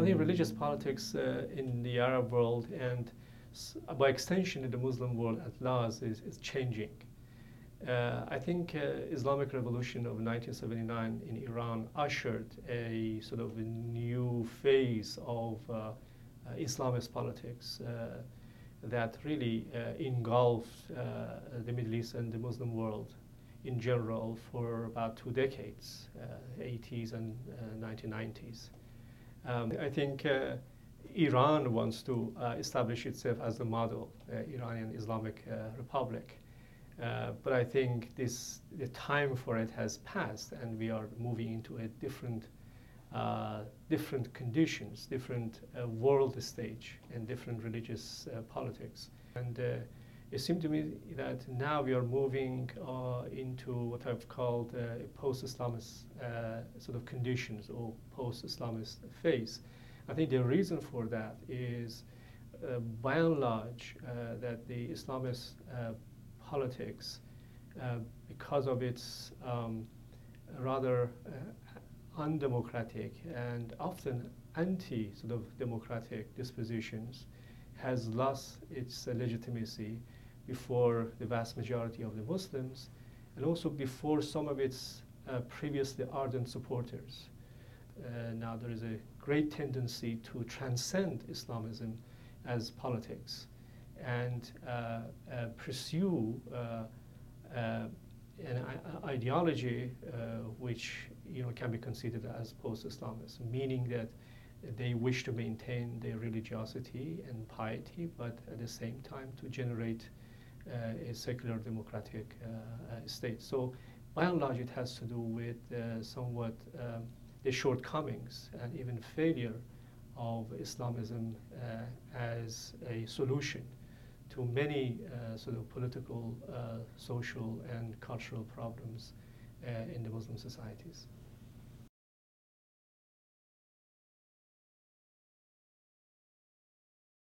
I think religious politics uh, in the Arab world and by extension in the Muslim world at large is, is changing. Uh, I think uh, Islamic Revolution of 1979 in Iran ushered a sort of a new phase of uh, uh, Islamist politics uh, that really engulfed the Middle East and the Muslim world in general for about two decades, uh, 80s and uh, 1990s. Um, I think uh, Iran wants to uh, establish itself as the model, uh, Iranian Islamic uh, Republic. Uh, but I think this the time for it has passed, and we are moving into a different, uh, different conditions, different world stage, and different religious politics. And it seemed to me that now we are moving uh, into what I've called uh, post-Islamist uh, sort of conditions or post-Islamist phase. I think the reason for that is, uh, by and large, uh, that the Islamist uh, politics, because of its um, rather undemocratic and often anti sort of democratic dispositions, has lost its legitimacy before the vast majority of the Muslims, and also before some of its uh, previously ardent supporters. Uh, now there is a great tendency to transcend Islamism as politics and uh, uh, pursue uh, uh, an ideology which you know can be considered as post-Islamist, meaning that they wish to maintain their religiosity and piety, but at the same time to generate a secular democratic uh, uh, state. So, by and large, it has to do with uh, somewhat um, the shortcomings and even failure of Islamism uh, as a solution to many uh, sort of political, uh, social, and cultural problems uh, in the Muslim societies.